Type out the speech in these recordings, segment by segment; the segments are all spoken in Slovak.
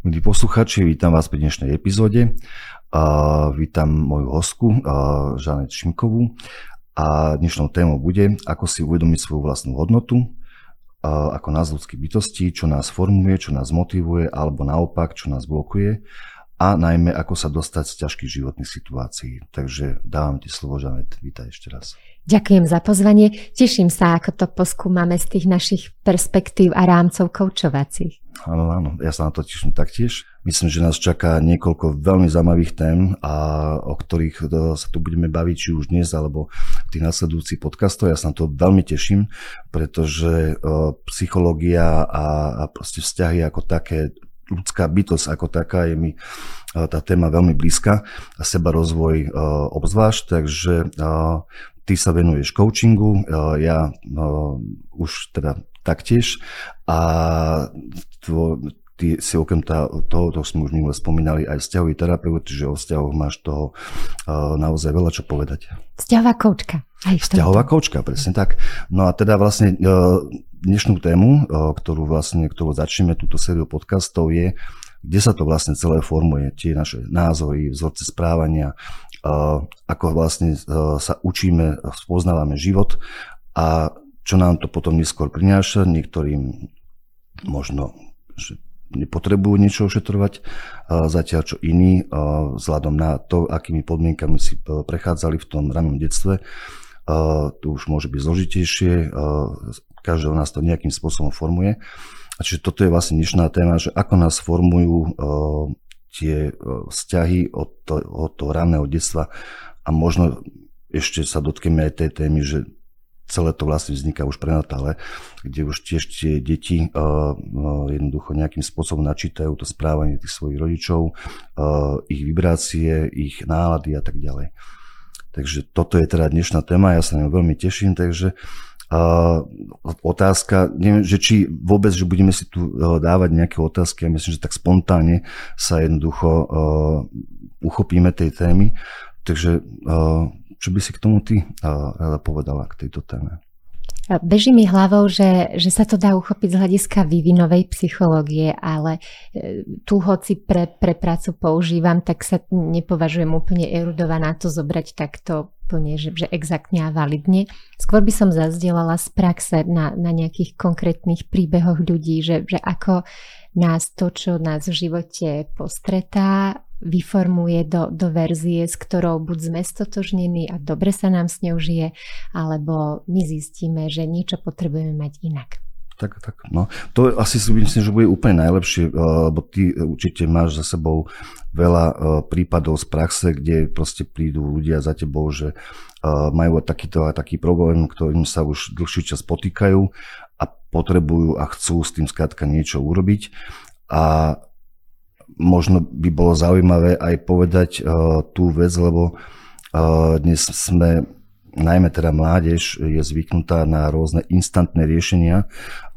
Milí posluchači, vítam vás pri dnešnej epizóde. Uh, vítam moju hostku, uh, Žanet Šimkovú. A dnešnou témou bude, ako si uvedomiť svoju vlastnú hodnotu, uh, ako nás ľudských bytostí, čo nás formuje, čo nás motivuje, alebo naopak, čo nás blokuje a najmä, ako sa dostať z ťažkých životných situácií. Takže dávam ti slovo, Žanet. Vítaj ešte raz. Ďakujem za pozvanie. Teším sa, ako to poskúmame z tých našich perspektív a rámcov koučovacích. Áno, áno, ja sa na to teším taktiež. Myslím, že nás čaká niekoľko veľmi zaujímavých tém, a o ktorých e, sa tu budeme baviť či už dnes, alebo v tých nasledujúcich podcastov. Ja sa na to veľmi teším, pretože uh, psychológia a, a proste vzťahy ako také, ľudská bytosť ako taká je mi uh, tá téma veľmi blízka a seba rozvoj uh, obzvlášť, takže ty sa venuješ coachingu, ja už teda taktiež a tvo, ty si okrem toho, to sme už minule spomínali, aj vzťahový terapeut, že o vzťahoch máš toho uh, naozaj veľa čo povedať. Vzťahová koučka. Aj vzťahová koučka, presne tak. No a teda vlastne uh, dnešnú tému, uh, ktorú vlastne, ktorú začneme túto sériu podcastov je, kde sa to vlastne celé formuje, tie naše názory, vzorce správania, ako vlastne sa učíme, spoznávame život a čo nám to potom neskôr prináša. Niektorým možno že nepotrebujú niečo ošetrovať, zatiaľ čo iní, vzhľadom na to, akými podmienkami si e, prechádzali v tom ranom detstve, tu už môže byť zložitejšie, každého nás to nejakým spôsobom formuje. A čiže toto je vlastne dnešná téma, že ako nás formujú tie e, vzťahy od, to, od toho raného detstva a možno ešte sa dotkneme aj tej témy, že celé to vlastne vzniká už prenatále, kde už tiež tie deti uh, jednoducho nejakým spôsobom načítajú to správanie tých svojich rodičov, uh, ich vibrácie, ich nálady a tak ďalej. Takže toto je teda dnešná téma, ja sa na veľmi teším, takže Uh, otázka, neviem, že či vôbec, že budeme si tu uh, dávať nejaké otázky, ja myslím, že tak spontánne sa jednoducho uh, uchopíme tej témy. Takže uh, čo by si k tomu ty rada povedala k tejto téme? Beží mi hlavou, že, že sa to dá uchopiť z hľadiska vývinovej psychológie, ale e, tu hoci pre, pre prácu používam, tak sa nepovažujem úplne erudovaná to zobrať takto úplne, že, že exaktne a validne. Skôr by som zazdielala z praxe na, na nejakých konkrétnych príbehoch ľudí, že, že ako nás to, čo nás v živote postretá, vyformuje do, do verzie, s ktorou buď sme stotožnení a dobre sa nám s ňou žije, alebo my zistíme, že niečo potrebujeme mať inak. Tak, tak, no. To asi si myslím, že bude úplne najlepšie, eh, lebo ty určite máš za sebou veľa eh, prípadov z praxe, kde proste prídu ľudia za tebou, že eh, majú takýto a taký problém, ktorým sa už dlhší čas potýkajú a potrebujú a chcú s tým skrátka niečo urobiť. A možno by bolo zaujímavé aj povedať uh, tú vec, lebo uh, dnes sme najmä teda mládež je zvyknutá na rôzne instantné riešenia,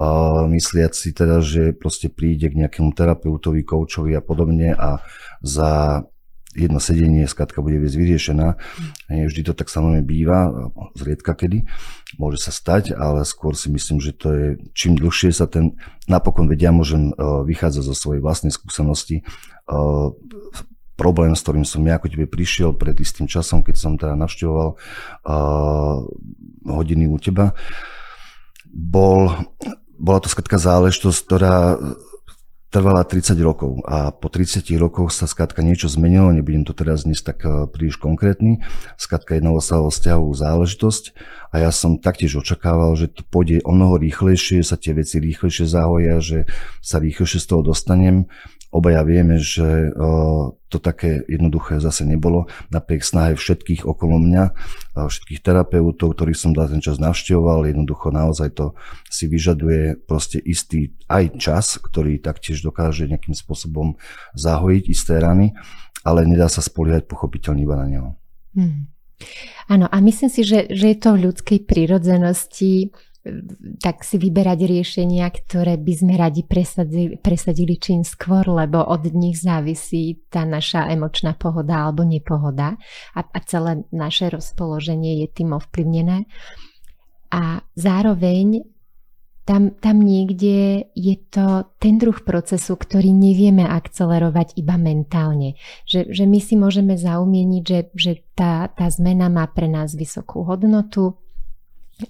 uh, mysliať si teda, že proste príde k nejakému terapeutovi, koučovi a podobne a za jedno sedenie skladka bude viesť vyriešená. Vždy to tak samozrejme býva, zriedka kedy, môže sa stať, ale skôr si myslím, že to je, čím dlhšie sa ten, napokon vedia, môžem e, vychádzať zo svojej vlastnej skúsenosti. E, problém, s ktorým som ja ako tebe prišiel pred istým časom, keď som teda navštevoval e, hodiny u teba, bol, bola to skladka záležitosť, ktorá trvala 30 rokov a po 30 rokoch sa skrátka niečo zmenilo, nebudem to teraz dnes tak eh, príliš konkrétny, skrátka jednalo sa o vzťahovú záležitosť a ja som taktiež očakával, že to pôjde o mnoho rýchlejšie, sa tie veci rýchlejšie zahoja, že sa rýchlejšie z toho dostanem Obaja vieme, že to také jednoduché zase nebolo. Napriek snahe všetkých okolo mňa, všetkých terapeutov, ktorých som dal ten čas navštevoval, jednoducho naozaj to si vyžaduje proste istý aj čas, ktorý taktiež dokáže nejakým spôsobom zahojiť isté rany, ale nedá sa spoliehať pochopiteľne iba na neho. Hmm. Áno, a myslím si, že, že je to v ľudskej prírodzenosti tak si vyberať riešenia, ktoré by sme radi presadili, presadili čím skôr, lebo od nich závisí tá naša emočná pohoda alebo nepohoda a, a celé naše rozpoloženie je tým ovplyvnené. A zároveň tam, tam niekde je to ten druh procesu, ktorý nevieme akcelerovať iba mentálne. Že, že my si môžeme zaumieniť, že, že tá, tá zmena má pre nás vysokú hodnotu,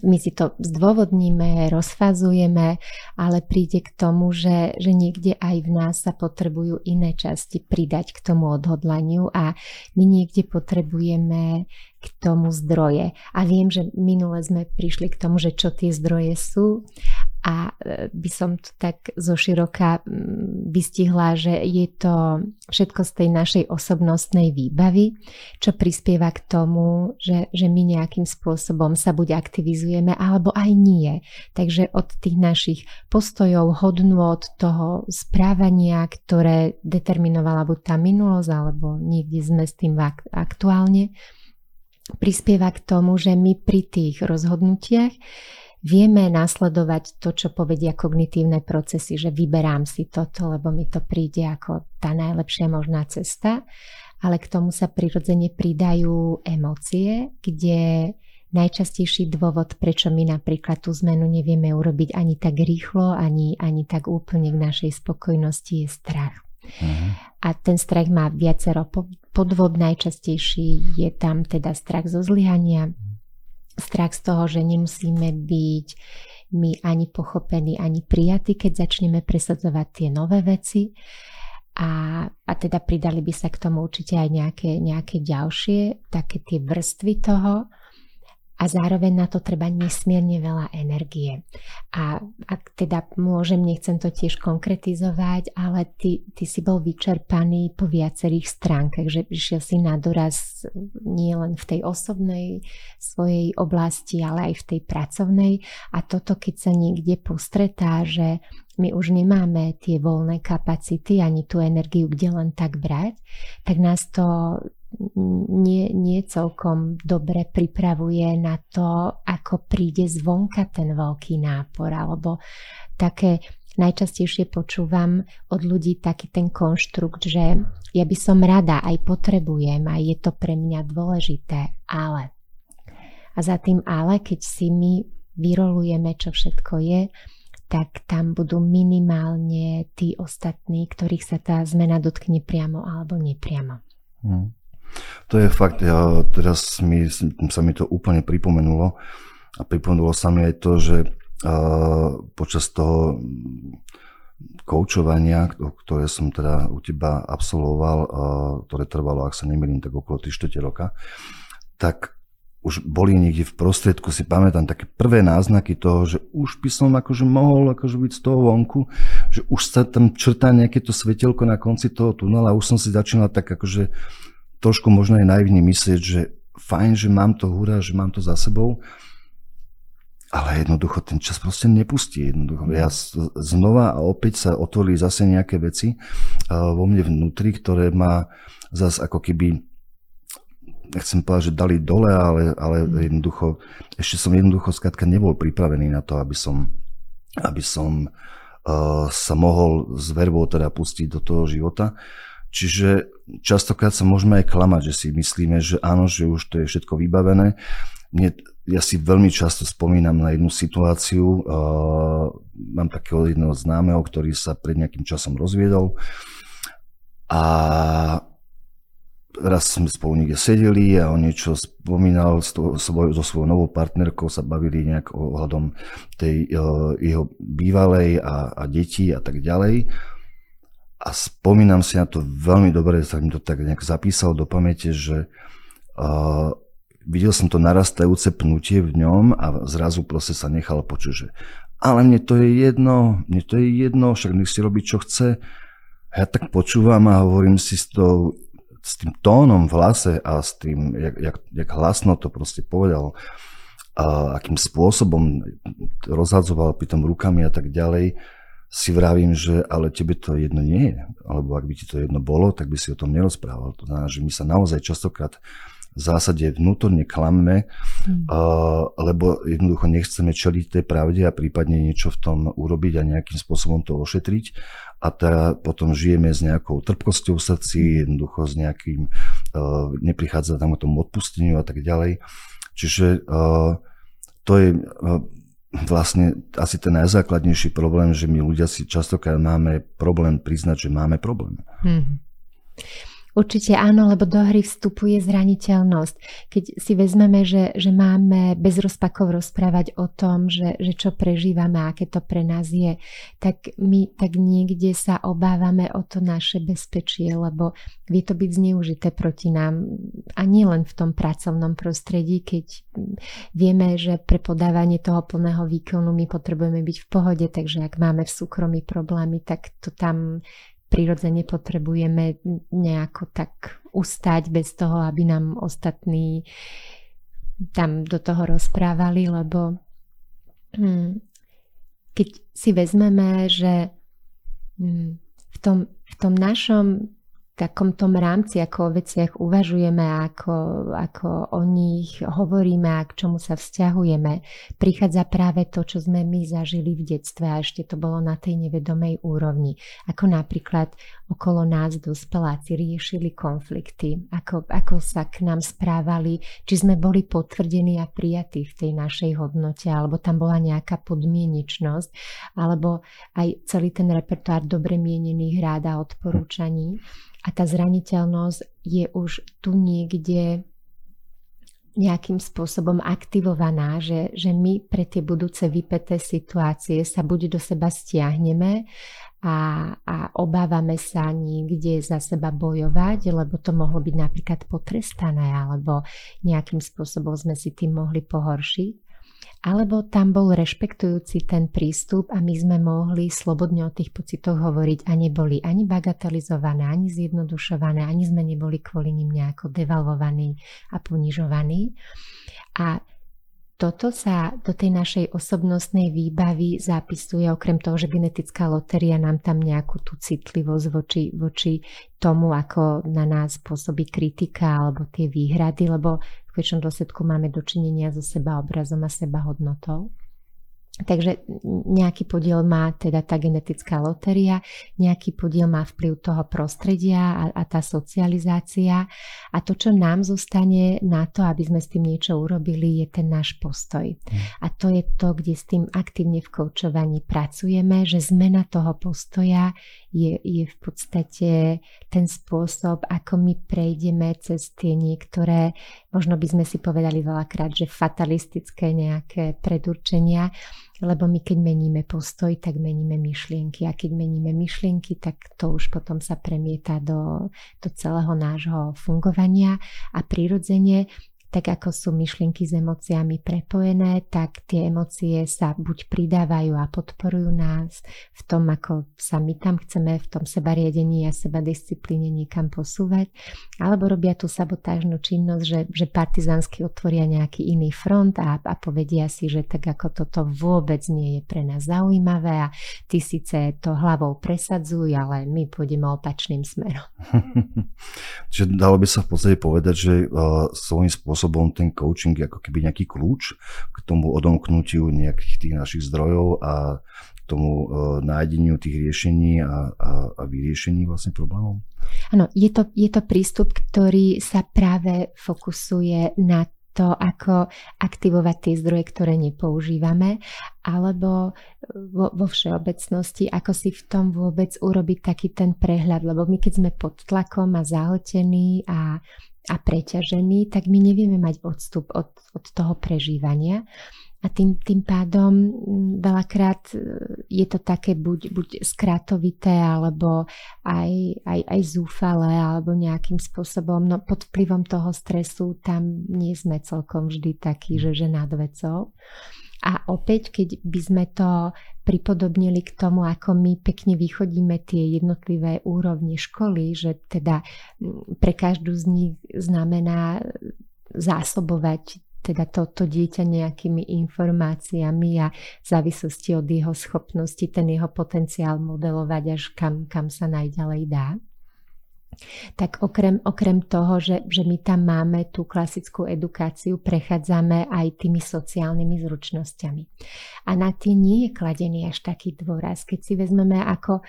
my si to zdôvodníme, rozfazujeme, ale príde k tomu, že, že niekde aj v nás sa potrebujú iné časti pridať k tomu odhodlaniu a my niekde potrebujeme k tomu zdroje. A viem, že minule sme prišli k tomu, že čo tie zdroje sú a e, by som to tak zo široka vystihla, že je to všetko z tej našej osobnostnej výbavy, čo prispieva k tomu, že, že my nejakým spôsobom sa buď aktivizujeme, alebo aj nie. Takže od tých našich postojov, od toho správania, ktoré determinovala buď tá minulosť, alebo niekde sme s tým aktuálne, prispieva k tomu, že my pri tých rozhodnutiach vieme nasledovať to, čo povedia kognitívne procesy, že vyberám si toto, lebo mi to príde ako tá najlepšia možná cesta, ale k tomu sa prirodzene pridajú emócie, kde najčastejší dôvod, prečo my napríklad tú zmenu nevieme urobiť ani tak rýchlo, ani, ani tak úplne k našej spokojnosti, je strach. Uh-huh. A ten strach má viacero podvod, najčastejší je tam teda strach zo zlyhania, strach z toho, že nemusíme byť my ani pochopení, ani prijatí, keď začneme presadzovať tie nové veci. A, a teda pridali by sa k tomu určite aj nejaké, nejaké ďalšie, také tie vrstvy toho a zároveň na to treba nesmierne veľa energie. A ak teda môžem, nechcem to tiež konkretizovať, ale ty, ty si bol vyčerpaný po viacerých stránkach, že prišiel si na doraz nie len v tej osobnej svojej oblasti, ale aj v tej pracovnej. A toto, keď sa niekde postretá, že my už nemáme tie voľné kapacity ani tú energiu, kde len tak brať, tak nás to nie, nie celkom dobre pripravuje na to, ako príde zvonka ten veľký nápor, alebo také najčastejšie počúvam od ľudí taký ten konštrukt, že ja by som rada, aj potrebujem a je to pre mňa dôležité, ale. A za tým ale, keď si my vyrolujeme, čo všetko je, tak tam budú minimálne tí ostatní, ktorých sa tá zmena dotkne priamo alebo nepriamo. Hmm. To je fakt, ja, teraz mi, sa mi to úplne pripomenulo a pripomenulo sa mi aj to, že uh, počas toho koučovania, ktoré som teda u teba absolvoval, uh, ktoré trvalo, ak sa nemýlim, tak okolo 3 roka, tak už boli niekde v prostriedku, si pamätám také prvé náznaky toho, že už by som akože mohol akože byť z toho vonku, že už sa tam črtá nejaké to svetelko na konci toho tunela už som si začínal tak akože trošku možno aj naivne myslieť, že fajn, že mám to hurá, že mám to za sebou, ale jednoducho ten čas proste nepustí. Jednoducho. Ja znova a opäť sa otvorili zase nejaké veci vo mne vnútri, ktoré ma zase ako keby nechcem povedať, že dali dole, ale, ale mm. jednoducho, ešte som jednoducho skrátka nebol pripravený na to, aby som, aby som uh, sa mohol s verbou teda pustiť do toho života. Čiže častokrát sa môžeme aj klamať, že si myslíme, že áno, že už to je všetko vybavené. Mne, ja si veľmi často spomínam na jednu situáciu. Uh, mám takého jedného známeho, ktorý sa pred nejakým časom rozviedol a raz sme spolu niekde sedeli a on niečo spomínal so, svojou novou partnerkou, sa bavili nejak ohľadom tej uh, jeho bývalej a, a detí a tak ďalej. A spomínam si na to veľmi dobre, sa mi to tak nejak zapísal do pamäte, že uh, videl som to narastajúce pnutie v ňom a zrazu proste sa nechal počuť, že ale mne to je jedno, mne to je jedno, však nech si robí, čo chce. A ja tak počúvam a hovorím si s, tou, s tým tónom v hlase a s tým, jak, jak, jak hlasno to proste povedal, a akým spôsobom rozhadzoval pri tom rukami a tak ďalej, si vravím, že ale tebe to jedno nie je. Alebo ak by ti to jedno bolo, tak by si o tom nerozprával. To znamená, že my sa naozaj častokrát v zásade vnútorne klamme, mm. uh, lebo jednoducho nechceme čeliť tej pravde a prípadne niečo v tom urobiť a nejakým spôsobom to ošetriť. A teda potom žijeme s nejakou trpkosťou v srdci, jednoducho s nejakým, uh, neprichádza tam o tom odpusteniu a tak ďalej. Čiže uh, to je uh, vlastne asi ten najzákladnejší problém, že my ľudia si častokrát máme problém priznať, že máme problém. Mm-hmm. Určite áno, lebo do hry vstupuje zraniteľnosť. Keď si vezmeme, že, že máme bez rozpakov rozprávať o tom, že, že čo prežívame, aké to pre nás je, tak my tak niekde sa obávame o to naše bezpečie, lebo vie to byť zneužité proti nám a nie len v tom pracovnom prostredí, keď vieme, že pre podávanie toho plného výkonu my potrebujeme byť v pohode, takže ak máme v súkromí problémy, tak to tam prirodzene potrebujeme nejako tak ustať bez toho, aby nám ostatní tam do toho rozprávali, lebo hm, keď si vezmeme, že hm, v, tom, v tom našom takom tom rámci, ako o veciach uvažujeme, ako, ako o nich hovoríme a k čomu sa vzťahujeme, prichádza práve to, čo sme my zažili v detstve a ešte to bolo na tej nevedomej úrovni. Ako napríklad okolo nás dospeláci riešili konflikty, ako, ako sa k nám správali, či sme boli potvrdení a prijatí v tej našej hodnote, alebo tam bola nejaká podmienečnosť, alebo aj celý ten repertoár dobre mienených rád a odporúčaní a tá zraniteľnosť je už tu niekde nejakým spôsobom aktivovaná, že, že my pre tie budúce vypeté situácie sa buď do seba stiahneme a, a obávame sa niekde za seba bojovať, lebo to mohlo byť napríklad potrestané, alebo nejakým spôsobom sme si tým mohli pohoršiť alebo tam bol rešpektujúci ten prístup a my sme mohli slobodne o tých pocitoch hovoriť a neboli ani bagatelizované, ani zjednodušované, ani sme neboli kvôli nim nejako devalvovaní a ponižovaní. A toto sa do tej našej osobnostnej výbavy zapisuje, okrem toho, že genetická lotéria nám tam nejakú tú citlivosť voči, voči tomu, ako na nás pôsobí kritika alebo tie výhrady, lebo v konečnom dôsledku máme dočinenia so seba obrazom a seba hodnotou. Takže nejaký podiel má teda tá genetická lotéria, nejaký podiel má vplyv toho prostredia a, a tá socializácia a to, čo nám zostane na to, aby sme s tým niečo urobili, je ten náš postoj. Mm. A to je to, kde s tým aktívne v koučovaní pracujeme, že zmena toho postoja je, je v podstate ten spôsob, ako my prejdeme cez tie niektoré, možno by sme si povedali veľakrát, že fatalistické nejaké predurčenia, lebo my keď meníme postoj, tak meníme myšlienky. A keď meníme myšlienky, tak to už potom sa premieta do, do celého nášho fungovania. A prirodzene tak ako sú myšlienky s emóciami prepojené, tak tie emócie sa buď pridávajú a podporujú nás v tom, ako sa my tam chceme v tom sebariadení a seba disciplíne niekam posúvať, alebo robia tú sabotážnu činnosť, že, že partizánsky otvoria nejaký iný front a, a povedia si, že tak ako toto vôbec nie je pre nás zaujímavé a ty síce to hlavou presadzuj, ale my pôjdeme opačným smerom. Čiže dalo by sa v podstate povedať, že uh, svojím spôsobom spôsobom ten coaching je ako keby nejaký kľúč k tomu odomknutiu nejakých tých našich zdrojov a k tomu uh, nájdeniu tých riešení a, a, a vyriešení vlastne problémov? Áno, je to, je to prístup, ktorý sa práve fokusuje na to, ako aktivovať tie zdroje, ktoré nepoužívame, alebo vo, vo všeobecnosti, ako si v tom vôbec urobiť taký ten prehľad, lebo my keď sme pod tlakom a zahltení a a preťažený, tak my nevieme mať odstup od, od toho prežívania. A tým, tým pádom veľakrát e, je to také buď, buď skratovité, alebo aj, aj, aj zúfale, alebo nejakým spôsobom, no pod vplyvom toho stresu tam nie sme celkom vždy takí, že, že nad vecou. A opäť, keď by sme to pripodobnili k tomu, ako my pekne vychodíme tie jednotlivé úrovne školy, že teda pre každú z nich znamená zásobovať teda toto dieťa nejakými informáciami a v závislosti od jeho schopnosti ten jeho potenciál modelovať až kam, kam sa najďalej dá tak okrem, okrem toho, že, že my tam máme tú klasickú edukáciu, prechádzame aj tými sociálnymi zručnosťami. A na tie nie je kladený až taký dôraz. Keď si vezmeme, ako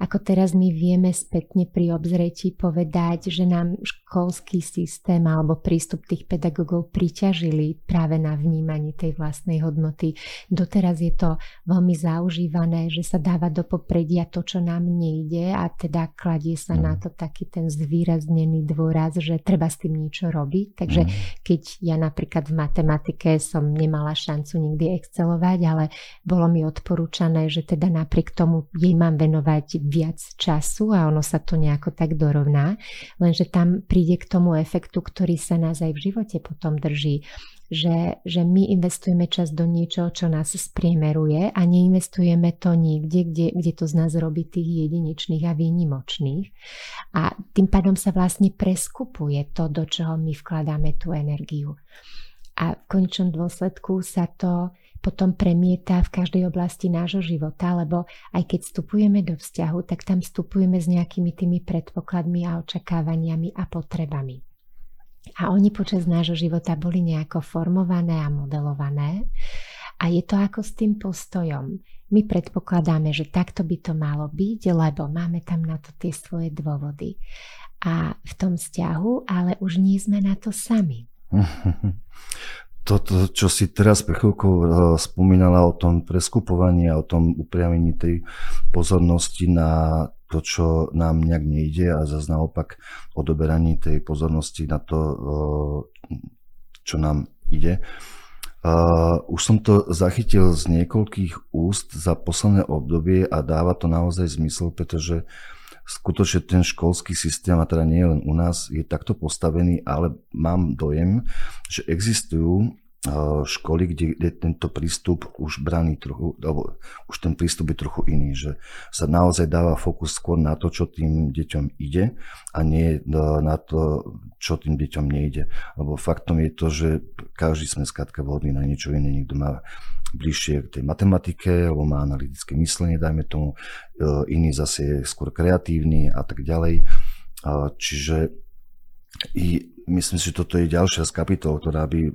ako teraz my vieme spätne pri obzretí povedať, že nám školský systém alebo prístup tých pedagógov priťažili práve na vnímaní tej vlastnej hodnoty. Doteraz je to veľmi zaužívané, že sa dáva do popredia to, čo nám nejde a teda kladie sa mm. na to taký ten zvýraznený dôraz, že treba s tým niečo robiť. Takže mm. keď ja napríklad v matematike som nemala šancu nikdy excelovať, ale bolo mi odporúčané, že teda napriek tomu jej mám venovať viac času a ono sa to nejako tak dorovná, lenže tam príde k tomu efektu, ktorý sa nás aj v živote potom drží, že, že my investujeme čas do niečoho, čo nás spriemeruje a neinvestujeme to niekde, kde, kde to z nás robí tých jedinečných a výnimočných. A tým pádom sa vlastne preskupuje to, do čoho my vkladáme tú energiu. A v končnom dôsledku sa to potom premieta v každej oblasti nášho života, lebo aj keď vstupujeme do vzťahu, tak tam vstupujeme s nejakými tými predpokladmi a očakávaniami a potrebami. A oni počas nášho života boli nejako formované a modelované. A je to ako s tým postojom. My predpokladáme, že takto by to malo byť, lebo máme tam na to tie svoje dôvody. A v tom vzťahu, ale už nie sme na to sami. toto, čo si teraz pre chvíľku uh, spomínala o tom preskupovaní a o tom upriamení tej pozornosti na to, čo nám nejak nejde a zase naopak odoberaní tej pozornosti na to, čo nám ide. Už som to zachytil z niekoľkých úst za posledné obdobie a dáva to naozaj zmysel, pretože skutočne ten školský systém, a teda nie len u nás, je takto postavený, ale mám dojem, že existujú školy, kde, kde tento prístup už braný trochu, alebo už ten prístup je trochu iný, že sa naozaj dáva fokus skôr na to, čo tým deťom ide a nie na to, čo tým deťom nejde. Lebo faktom je to, že každý sme skrátka vhodný na niečo iné. Niekto má bližšie k tej matematike, alebo má analytické myslenie, dajme tomu, e, iný zase je skôr kreatívny a tak ďalej. Čiže i myslím si, že toto je ďalšia z kapitol, ktorá by, e,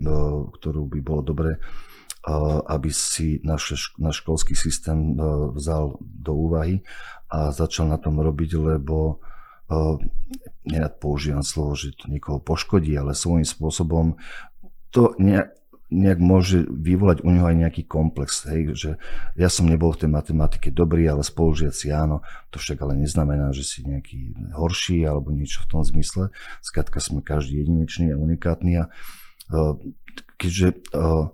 ktorú by bolo dobre, e, aby si náš, náš školský systém e, vzal do úvahy a začal na tom robiť, lebo nerad používam slovo, že to niekoho poškodí, ale svojím spôsobom to nejak môže vyvolať u neho aj nejaký komplex, hej, že ja som nebol v tej matematike dobrý, ale spolužiaci áno, to však ale neznamená, že si nejaký horší alebo niečo v tom zmysle. Skrátka sme každý jedinečný a unikátny a uh, keďže uh,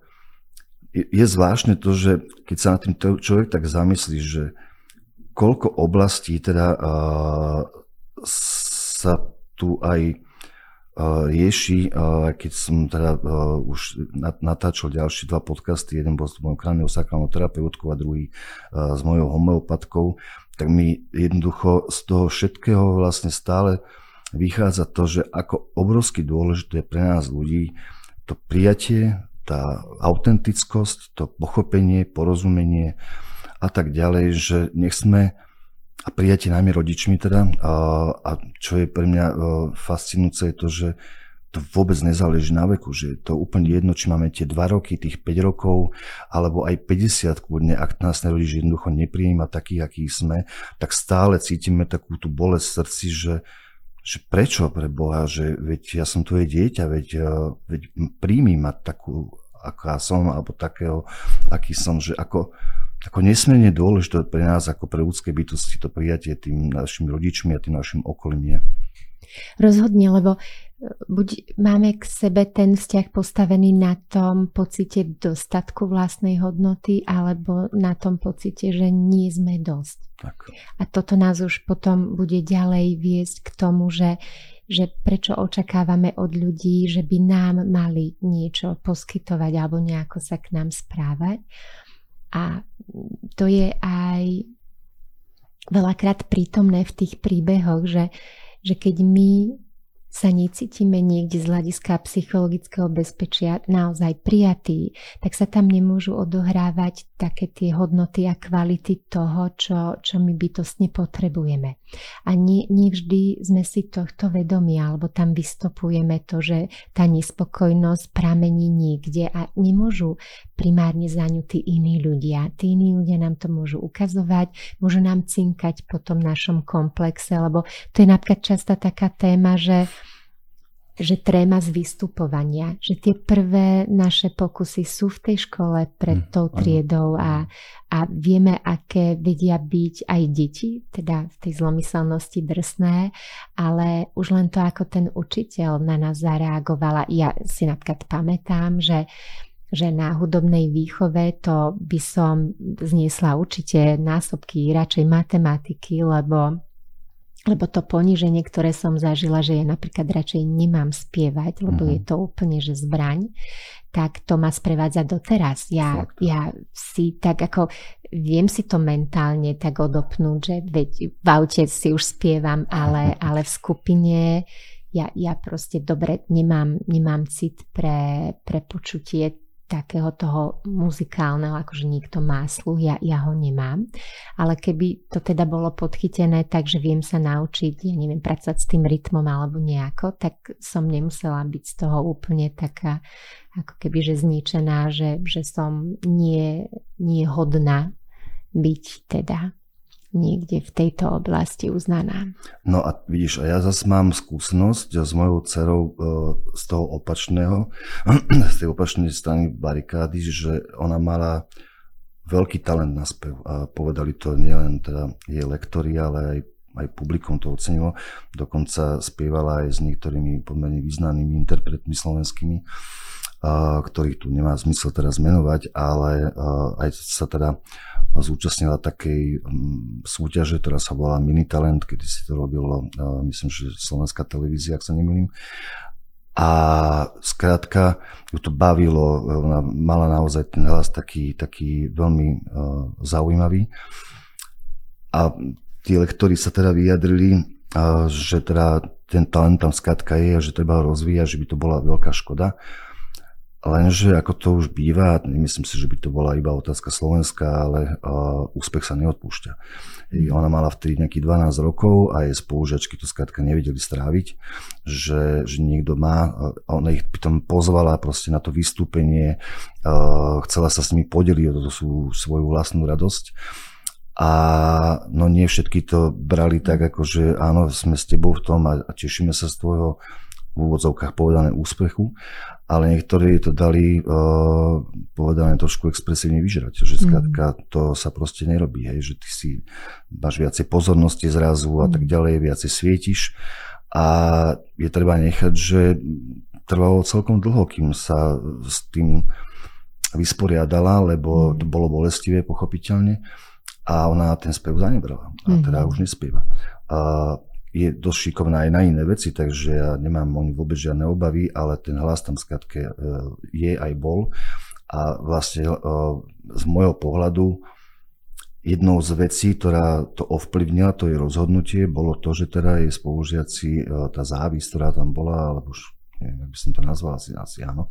je, zvláštne to, že keď sa na tým človek tak zamyslí, že koľko oblastí teda uh, sa tu aj rieši, keď som teda už natáčal ďalšie dva podcasty, jeden bol s mojou kraniosakrálnou terapeutkou a druhý s mojou homeopatkou, tak mi jednoducho z toho všetkého vlastne stále vychádza to, že ako obrovsky dôležité pre nás ľudí to prijatie, tá autentickosť, to pochopenie, porozumenie a tak ďalej, že nech sme a prijatie najmä rodičmi teda. A, a čo je pre mňa e, fascinujúce je to, že to vôbec nezáleží na veku, že je to úplne jedno, či máme tie 2 roky, tých 5 rokov, alebo aj 50 kľudne, ak nás ten rodič jednoducho nepríjima taký, aký sme, tak stále cítime takú tú bolesť v srdci, že, že prečo pre Boha, že veď ja som tvoje dieťa, veď, e, veď príjmi ma takú, aká som, alebo takého, aký som, že ako, ako nesmierne dôležité pre nás, ako pre ľudské bytosti, to prijatie tým našimi rodičmi a tým našim okolím je. Rozhodne, lebo e, buď máme k sebe ten vzťah postavený na tom pocite dostatku vlastnej hodnoty, alebo na tom pocite, že nie sme dosť. Tak. A toto nás už potom bude ďalej viesť k tomu, že, že prečo očakávame od ľudí, že by nám mali niečo poskytovať alebo nejako sa k nám správať. A to je aj veľakrát prítomné v tých príbehoch, že, že keď my sa necítime niekde z hľadiska psychologického bezpečia naozaj prijatí, tak sa tam nemôžu odohrávať také tie hodnoty a kvality toho, čo, čo my bytostne potrebujeme. A nie, nie sme si tohto vedomi, alebo tam vystopujeme to, že tá nespokojnosť pramení niekde a nemôžu primárne za ňu tí iní ľudia. Tí iní ľudia nám to môžu ukazovať, môžu nám cinkať po tom našom komplexe, lebo to je napríklad často taká téma, že že tréma z vystupovania, že tie prvé naše pokusy sú v tej škole pred hm, tou triedou a, a vieme, aké vedia byť aj deti, teda v tej zlomyselnosti drsné, ale už len to, ako ten učiteľ na nás zareagovala. Ja si napríklad pamätám, že že na hudobnej výchove to by som zniesla určite násobky radšej matematiky, lebo lebo to poníženie, ktoré som zažila, že ja napríklad radšej nemám spievať, lebo mm-hmm. je to úplne, že zbraň, tak to ma sprevádza doteraz. Ja, ja si tak ako, viem si to mentálne tak odopnúť, že veď v aute si už spievam, ale, ale v skupine ja, ja proste dobre nemám, nemám cit pre, pre počutie takého toho muzikálneho, akože niekto má sluch, ja, ja ho nemám. Ale keby to teda bolo podchytené tak, že viem sa naučiť, ja neviem, pracovať s tým rytmom alebo nejako, tak som nemusela byť z toho úplne taká, ako keby, že zničená, že, že som nie, nie hodná byť teda niekde v tejto oblasti uznaná. No a vidíš, a ja zase mám skúsenosť s mojou dcerou e, z toho opačného, z tej opačnej strany barikády, že ona mala veľký talent na spev a povedali to nielen teda jej lektori, ale aj aj publikum to ocenilo. Dokonca spievala aj s niektorými pomerne významnými interpretmi slovenskými, ktorých tu nemá zmysel teraz menovať, ale aj sa teda zúčastnila takej súťaže, ktorá sa volá Mini Talent, kedy si to robilo, myslím, že slovenská televízia, ak sa nemýlim. A skrátka ju to bavilo, ona mala naozaj ten hlas taký, taký veľmi zaujímavý. A tí lektori sa teda vyjadrili, že teda ten talent tam skrátka je a že treba ho rozvíjať, že by to bola veľká škoda. Lenže ako to už býva, nemyslím si, že by to bola iba otázka Slovenska, ale uh, úspech sa neodpúšťa. I ona mala vtedy nejakých 12 rokov a jej spolužiačky to skrátka nevedeli stráviť, že, že niekto má, a ona ich potom pozvala proste na to vystúpenie, uh, chcela sa s nimi podeliť o tú svoju vlastnú radosť. A no nie všetky to brali tak, ako že áno, sme s tebou v tom a, a tešíme sa z tvojho v úvodzovkách povedané úspechu, ale niektorí to dali uh, povedané trošku expresívne vyžrať, že mhm. skrátka to sa proste nerobí, hej, že ty si máš viacej pozornosti zrazu a tak mhm. ďalej, viacej svietiš a je treba nechať, že trvalo celkom dlho, kým sa s tým vysporiadala, lebo mhm. to bolo bolestivé pochopiteľne a ona ten spev zanebrala a teda už nespieva. A je dosť šikovná aj na iné veci, takže ja nemám o ňu vôbec žiadne obavy, ale ten hlas tam skratke e, je aj bol. A vlastne e, z môjho pohľadu jednou z vecí, ktorá to ovplyvnila, to je rozhodnutie, bolo to, že teda jej spolužiaci, e, tá závisť, ktorá tam bola, alebo už neviem, by som to nazval, asi, asi áno,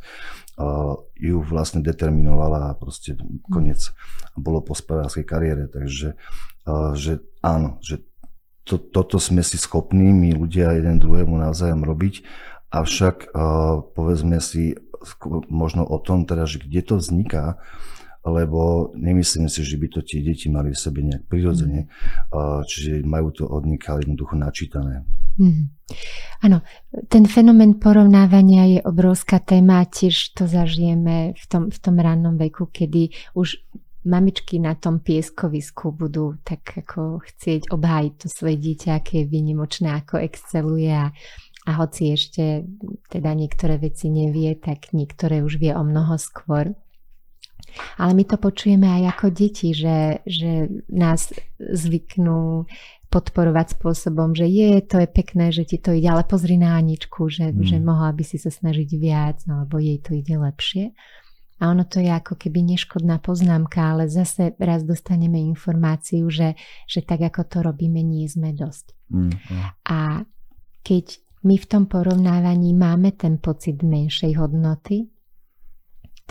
ju vlastne determinovala a proste koniec. Bolo po speváckej kariére, takže že áno, že to, toto sme si schopní my ľudia jeden druhému navzájom robiť, avšak uh, povedzme si možno o tom teda, že kde to vzniká, lebo nemyslím si, že by to tie deti mali v sebe nejak prirodzene, uh, čiže majú to od jednoducho načítané. Mm. Áno, ten fenomén porovnávania je obrovská téma, tiež to zažijeme v tom, v tom rannom veku, kedy už mamičky na tom pieskovisku budú tak ako chcieť obhájiť to svoje dieťa, aké je vynimočné, ako exceluje a, a hoci ešte teda niektoré veci nevie, tak niektoré už vie o mnoho skôr. Ale my to počujeme aj ako deti, že, že nás zvyknú podporovať spôsobom, že je, to je pekné, že ti to ide, ale pozri na Aničku, že, mm. že mohla by si sa snažiť viac, alebo jej to ide lepšie. A ono to je ako keby neškodná poznámka, ale zase raz dostaneme informáciu, že, že tak ako to robíme, nie sme dosť. Mm, mm. A keď my v tom porovnávaní máme ten pocit menšej hodnoty,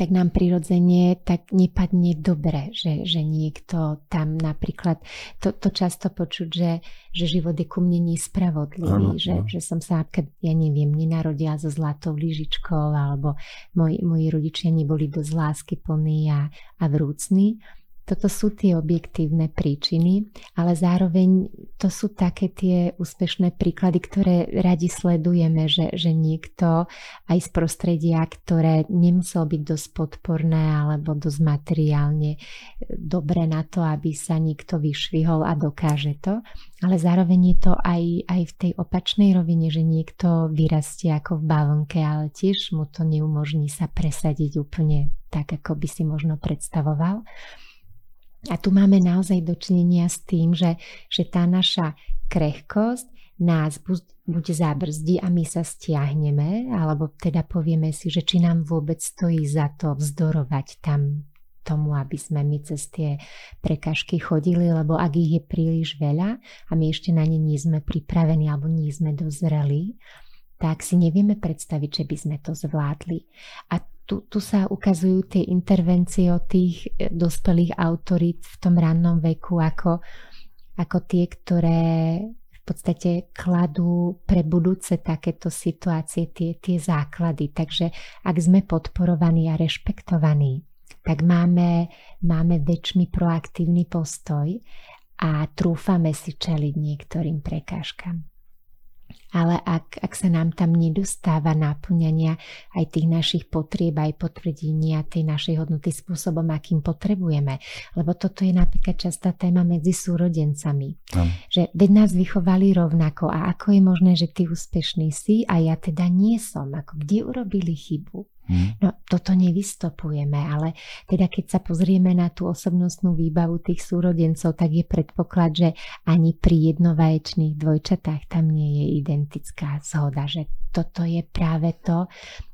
tak nám prirodzene tak nepadne dobre, že, že niekto tam napríklad, to, to často počuť, že, že život je ku mne nespravodlivý, ano, že, ano. že som sa, ja neviem, nenarodila so zlatou lyžičkou, alebo moji, moji rodičia neboli dosť lásky plní a, a vrúcni. Toto sú tie objektívne príčiny, ale zároveň to sú také tie úspešné príklady, ktoré radi sledujeme, že, že niekto aj z prostredia, ktoré nemusel byť dosť podporné alebo dosť materiálne dobre na to, aby sa niekto vyšvihol a dokáže to, ale zároveň je to aj, aj v tej opačnej rovine, že niekto vyrastie ako v bavlnke, ale tiež mu to neumožní sa presadiť úplne tak, ako by si možno predstavoval. A tu máme naozaj dočinenia s tým, že, že tá naša krehkosť nás buď zabrzdí a my sa stiahneme, alebo teda povieme si, že či nám vôbec stojí za to vzdorovať tam tomu, aby sme my cez tie prekažky chodili, lebo ak ich je príliš veľa a my ešte na ne nie sme pripravení alebo nie sme dozreli, tak si nevieme predstaviť, že by sme to zvládli. A tu, tu sa ukazujú tie intervencie od tých e, dospelých autorít v tom rannom veku ako, ako tie, ktoré v podstate kladú pre budúce takéto situácie tie, tie základy. Takže ak sme podporovaní a rešpektovaní, tak máme, máme väčší proaktívny postoj a trúfame si čeliť niektorým prekážkam ale ak, ak sa nám tam nedostáva náplňania aj tých našich potrieb, aj potvrdenia tej našej hodnoty spôsobom, akým potrebujeme. Lebo toto je napríklad častá téma medzi súrodencami. No. Že veď nás vychovali rovnako a ako je možné, že ty úspešný si a ja teda nie som. Ako kde urobili chybu? Hmm. No toto nevystopujeme, ale teda keď sa pozrieme na tú osobnostnú výbavu tých súrodencov, tak je predpoklad, že ani pri jednovaječných dvojčatách tam nie je identická zhoda, že toto je práve to,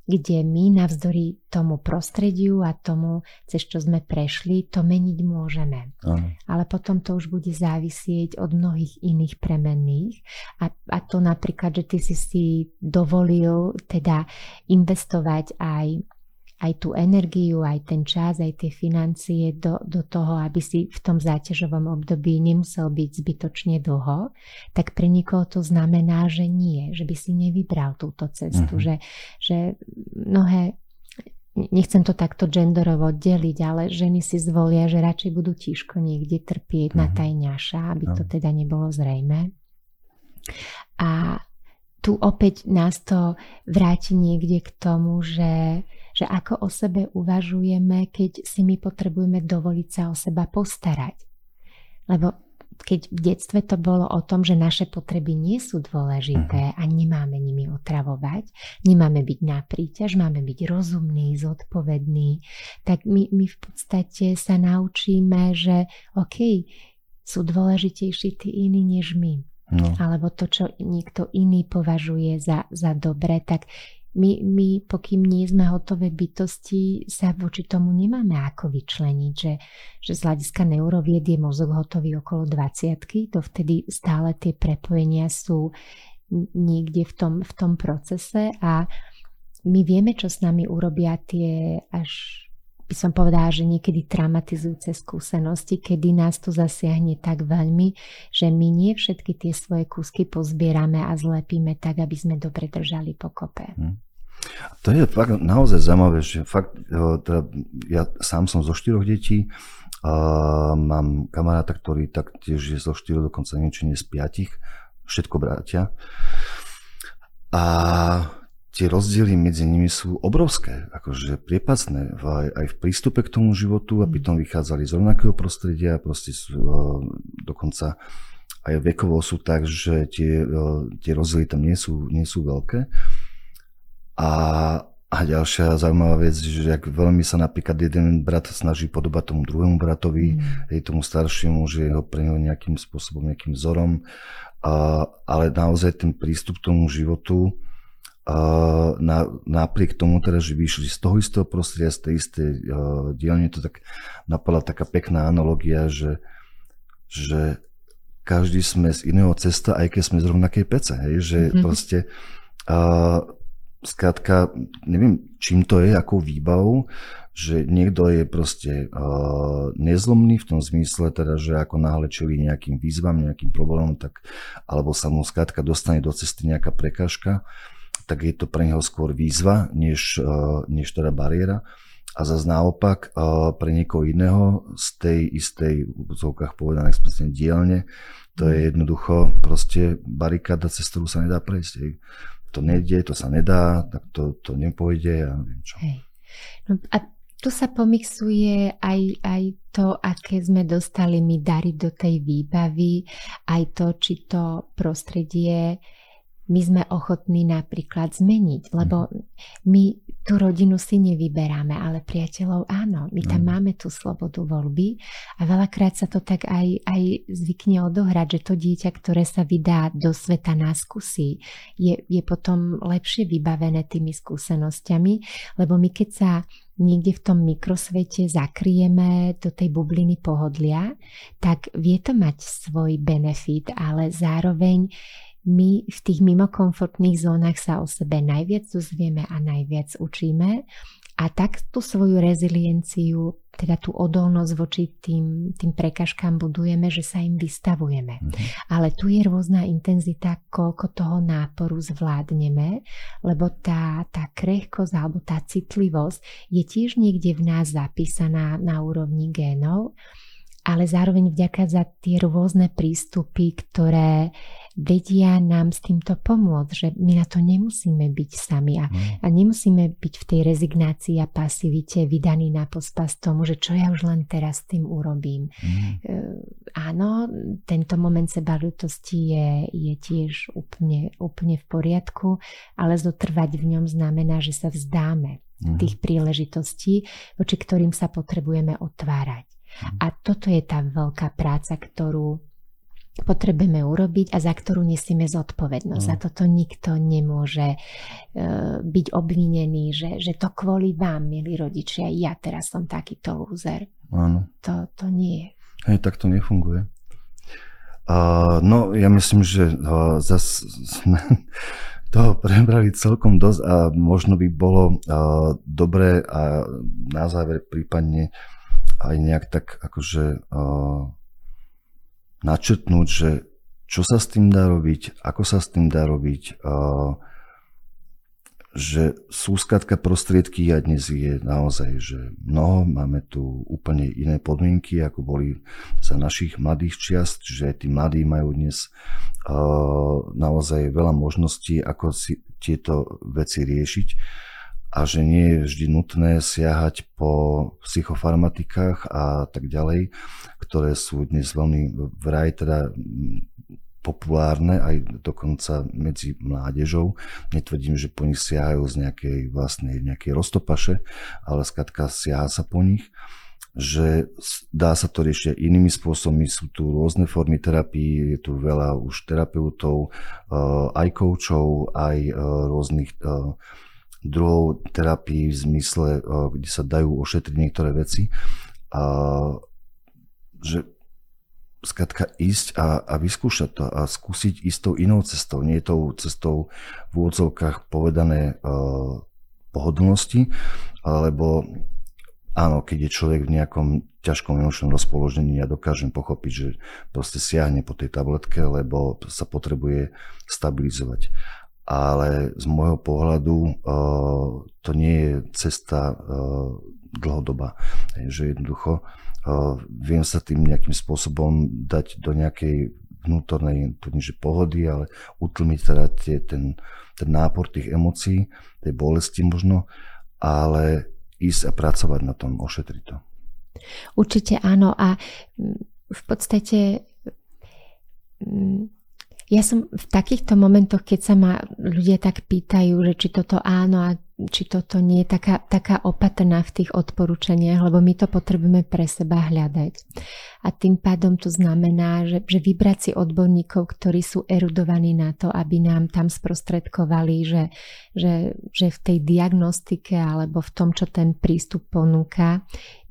kde my navzdory tomu prostrediu a tomu, cez čo sme prešli, to meniť môžeme. Aha. Ale potom to už bude závisieť od mnohých iných premenných. A, a to napríklad, že ty si si dovolil teda investovať aj aj tú energiu, aj ten čas, aj tie financie do, do toho, aby si v tom záťažovom období nemusel byť zbytočne dlho, tak pre nikoho to znamená, že nie, že by si nevybral túto cestu, uh-huh. že, že mnohé nechcem to takto genderovo deliť, ale ženy si zvolia, že radšej budú tížko niekde trpieť uh-huh. na mhm. tajňaša, aby to teda nebolo zrejme. A tu opäť nás to vráti niekde k tomu, že že ako o sebe uvažujeme, keď si my potrebujeme dovoliť sa o seba postarať. Lebo keď v detstve to bolo o tom, že naše potreby nie sú dôležité mhm. a nemáme nimi otravovať, nemáme byť na príťaž, máme byť rozumní, zodpovední, tak my, my v podstate sa naučíme, že OK, sú dôležitejší tí iní než my. No. Alebo to, čo niekto iný považuje za, za dobre, tak my, my, pokým nie sme hotové bytosti, sa voči tomu nemáme ako vyčleniť, že, že z hľadiska neurovied je mozog hotový okolo 20 to vtedy stále tie prepojenia sú niekde v tom, v tom procese a my vieme, čo s nami urobia tie až by som povedala, že niekedy traumatizujúce skúsenosti, kedy nás to zasiahne tak veľmi, že my nie všetky tie svoje kúsky pozbierame a zlepíme tak, aby sme dobre držali pokope. Hmm. To je fakt naozaj zaujímavé, že fakt, e, teda ja sám som zo štyroch detí, a mám kamaráta, ktorý taktiež je zo štyroch, dokonca niečo nie z piatich, všetko bratia. A tie rozdiely medzi nimi sú obrovské, akože priepasné aj, aj v prístupe k tomu životu, aby tom vychádzali z rovnakého prostredia, proste sú, e, dokonca aj vekovo sú tak, že tie, e, tie rozdiely tam nie sú, nie sú veľké. A, a ďalšia zaujímavá vec, že ak veľmi sa napríklad jeden brat snaží podobať tomu druhému bratovi, mm. aj tomu staršiemu, že je ho pre neho nejakým spôsobom, nejakým vzorom, a, ale naozaj ten prístup k tomu životu, a, na, napriek tomu teda, že vyšli z toho istého prostredia, z tej istej uh, dielne, to tak napadla taká pekná analogia, že, že každý sme z iného cesta, aj keď sme z rovnakej pece, hej, že mm-hmm. proste skrátka, neviem, čím to je, akou výbavou, že niekto je proste uh, nezlomný v tom zmysle, teda, že ako náhle čelí nejakým výzvam, nejakým problémom, tak, alebo sa mu skrátka dostane do cesty nejaká prekážka, tak je to pre neho skôr výzva, než, uh, než teda bariéra. A zase naopak uh, pre niekoho iného z tej istej, v úvodzovkách povedané explicitne dielne, to je jednoducho proste barikáda, cez ktorú sa nedá prejsť. To nejde, to sa nedá, tak to, to nepôjde a neviem čo. Hej. No a tu sa pomixuje aj, aj to, aké sme dostali my dary do tej výbavy, aj to, či to prostredie my sme ochotní napríklad zmeniť, lebo mhm. my tú rodinu si nevyberáme, ale priateľov áno. My tam mm. máme tú slobodu voľby a veľakrát sa to tak aj, aj zvykne odohrať, že to dieťa, ktoré sa vydá do sveta na skúsi, je, je potom lepšie vybavené tými skúsenosťami, lebo my keď sa niekde v tom mikrosvete zakrieme do tej bubliny pohodlia, tak vie to mať svoj benefit, ale zároveň my v tých mimokomfortných zónach sa o sebe najviac dozvieme a najviac učíme a tak tú svoju rezilienciu, teda tú odolnosť voči tým, tým prekažkám budujeme, že sa im vystavujeme. Mm-hmm. Ale tu je rôzna intenzita, koľko toho náporu zvládneme, lebo tá, tá krehkosť alebo tá citlivosť je tiež niekde v nás zapísaná na úrovni génov, ale zároveň vďaka za tie rôzne prístupy, ktoré vedia nám s týmto pomôcť, že my na to nemusíme byť sami a, mm. a nemusíme byť v tej rezignácii a pasivite vydaní na pospas tomu, že čo ja už len teraz s tým urobím. Mm. E, áno, tento moment sebalutosti je, je tiež úplne, úplne v poriadku, ale zotrvať v ňom znamená, že sa vzdáme mm. tých príležitostí, voči ktorým sa potrebujeme otvárať. A toto je tá veľká práca, ktorú potrebujeme urobiť a za ktorú nesieme zodpovednosť. Mm. Za toto nikto nemôže uh, byť obvinený, že, že to kvôli vám, milí rodičia, ja teraz som takýto lúzer. Áno. To, to nie je. Hej, tak to nefunguje. Uh, no, ja myslím, že uh, zas sme toho prebrali celkom dosť a možno by bolo uh, dobré a na záver prípadne aj nejak tak akože uh, načrtnúť, že čo sa s tým dá robiť, ako sa s tým dá robiť, že sú skratka prostriedky a dnes je naozaj, že mnoho, máme tu úplne iné podmienky, ako boli za našich mladých čiast, že tí mladí majú dnes naozaj veľa možností, ako si tieto veci riešiť a že nie je vždy nutné siahať po psychofarmatikách a tak ďalej, ktoré sú dnes veľmi vraj teda populárne aj dokonca medzi mládežou. Netvrdím, že po nich siahajú z nejakej vlastnej nejakej roztopaše, ale skratka siaha sa po nich že dá sa to riešiť inými spôsobmi. Sú tu rôzne formy terapii, je tu veľa už terapeutov, eh, aj koučov, aj eh, rôznych eh, druhou terapii v zmysle, eh, kde sa dajú ošetriť niektoré veci. A že skratka ísť a, a vyskúšať to a skúsiť istou inou cestou, nie tou cestou v úvodzovkách povedané uh, pohodlnosti, alebo áno, keď je človek v nejakom ťažkom emočnom rozpoložení, ja dokážem pochopiť, že proste siahne po tej tabletke, lebo sa potrebuje stabilizovať ale z môjho pohľadu uh, to nie je cesta uh, dlhodoba. Že jednoducho uh, viem sa tým nejakým spôsobom dať do nejakej vnútornej, že pohody, ale utlmiť teda tie, ten, ten nápor tých emócií, tej bolesti možno, ale ísť a pracovať na tom, ošetriť to. Určite áno a v podstate ja som v takýchto momentoch, keď sa ma ľudia tak pýtajú, že či toto áno a či toto nie taká, taká opatrná v tých odporúčaniach, lebo my to potrebujeme pre seba hľadať. A tým pádom to znamená, že, že vybrať si odborníkov, ktorí sú erudovaní na to, aby nám tam sprostredkovali, že, že, že v tej diagnostike alebo v tom, čo ten prístup ponúka,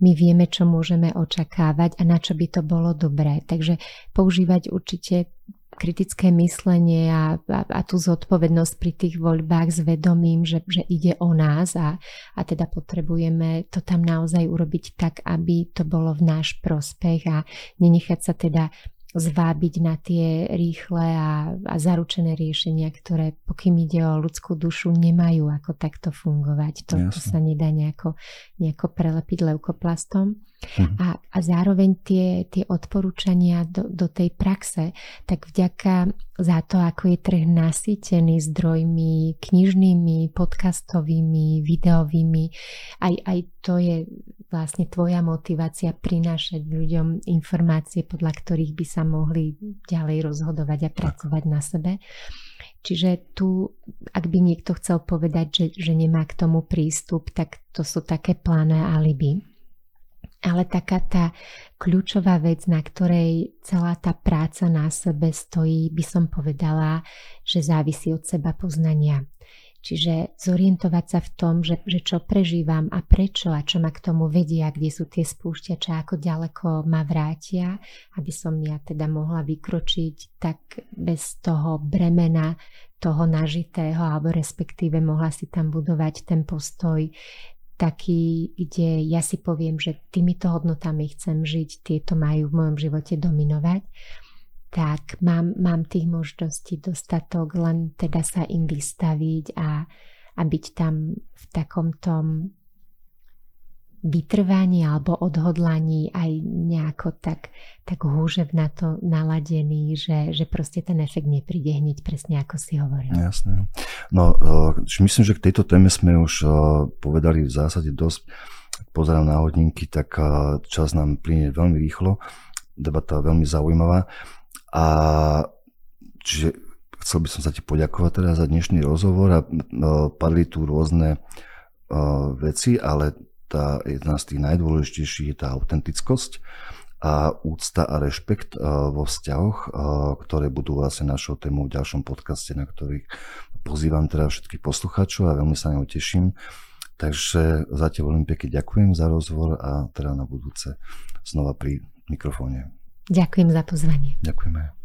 my vieme, čo môžeme očakávať a na čo by to bolo dobré. Takže používať určite kritické myslenie a, a, a tú zodpovednosť pri tých voľbách s vedomím, že, že ide o nás a, a teda potrebujeme to tam naozaj urobiť tak, aby to bolo v náš prospech a nenechať sa teda zvábiť na tie rýchle a, a zaručené riešenia, ktoré pokým ide o ľudskú dušu, nemajú ako takto fungovať. To, to sa nedá nejako, nejako prelepiť leukoplastom. Mhm. A, a zároveň tie, tie odporúčania do, do tej praxe, tak vďaka za to, ako je trh nasýtený zdrojmi knižnými, podcastovými, videovými, aj, aj to je vlastne tvoja motivácia prinášať ľuďom informácie, podľa ktorých by sa mohli ďalej rozhodovať a pracovať tak. na sebe. Čiže tu, ak by niekto chcel povedať, že, že nemá k tomu prístup, tak to sú také plané alibi ale taká tá kľúčová vec, na ktorej celá tá práca na sebe stojí, by som povedala, že závisí od seba poznania. Čiže zorientovať sa v tom, že, že čo prežívam a prečo a čo ma k tomu vedia, kde sú tie spúšťače, ako ďaleko ma vrátia, aby som ja teda mohla vykročiť tak bez toho bremena toho nažitého, alebo respektíve mohla si tam budovať ten postoj taký, kde ja si poviem, že týmito hodnotami chcem žiť, tieto majú v mojom živote dominovať, tak mám, mám tých možností dostatok, len teda sa im vystaviť a, a byť tam v takom tom vytrvaní alebo odhodlaní aj nejako tak, tak húžev na to naladený, že, že proste ten efekt nepríde hneď presne ako si hovoril. Jasné. No, e, myslím, že k tejto téme sme už e, povedali v zásade dosť. Pozerám na hodinky, tak e, čas nám plyne veľmi rýchlo. Debata veľmi zaujímavá. A čiže chcel by som sa ti poďakovať teda za dnešný rozhovor a padli tu rôzne veci, ale tá jedna z tých najdôležitejších je tá autentickosť a úcta a rešpekt vo vzťahoch, ktoré budú vlastne našou témou v ďalšom podcaste, na ktorých pozývam teda všetkých poslucháčov a veľmi sa na teším. Takže zatiaľ veľmi pekne ďakujem za rozhovor a teda na budúce znova pri mikrofóne. Ďakujem za pozvanie. Ďakujeme.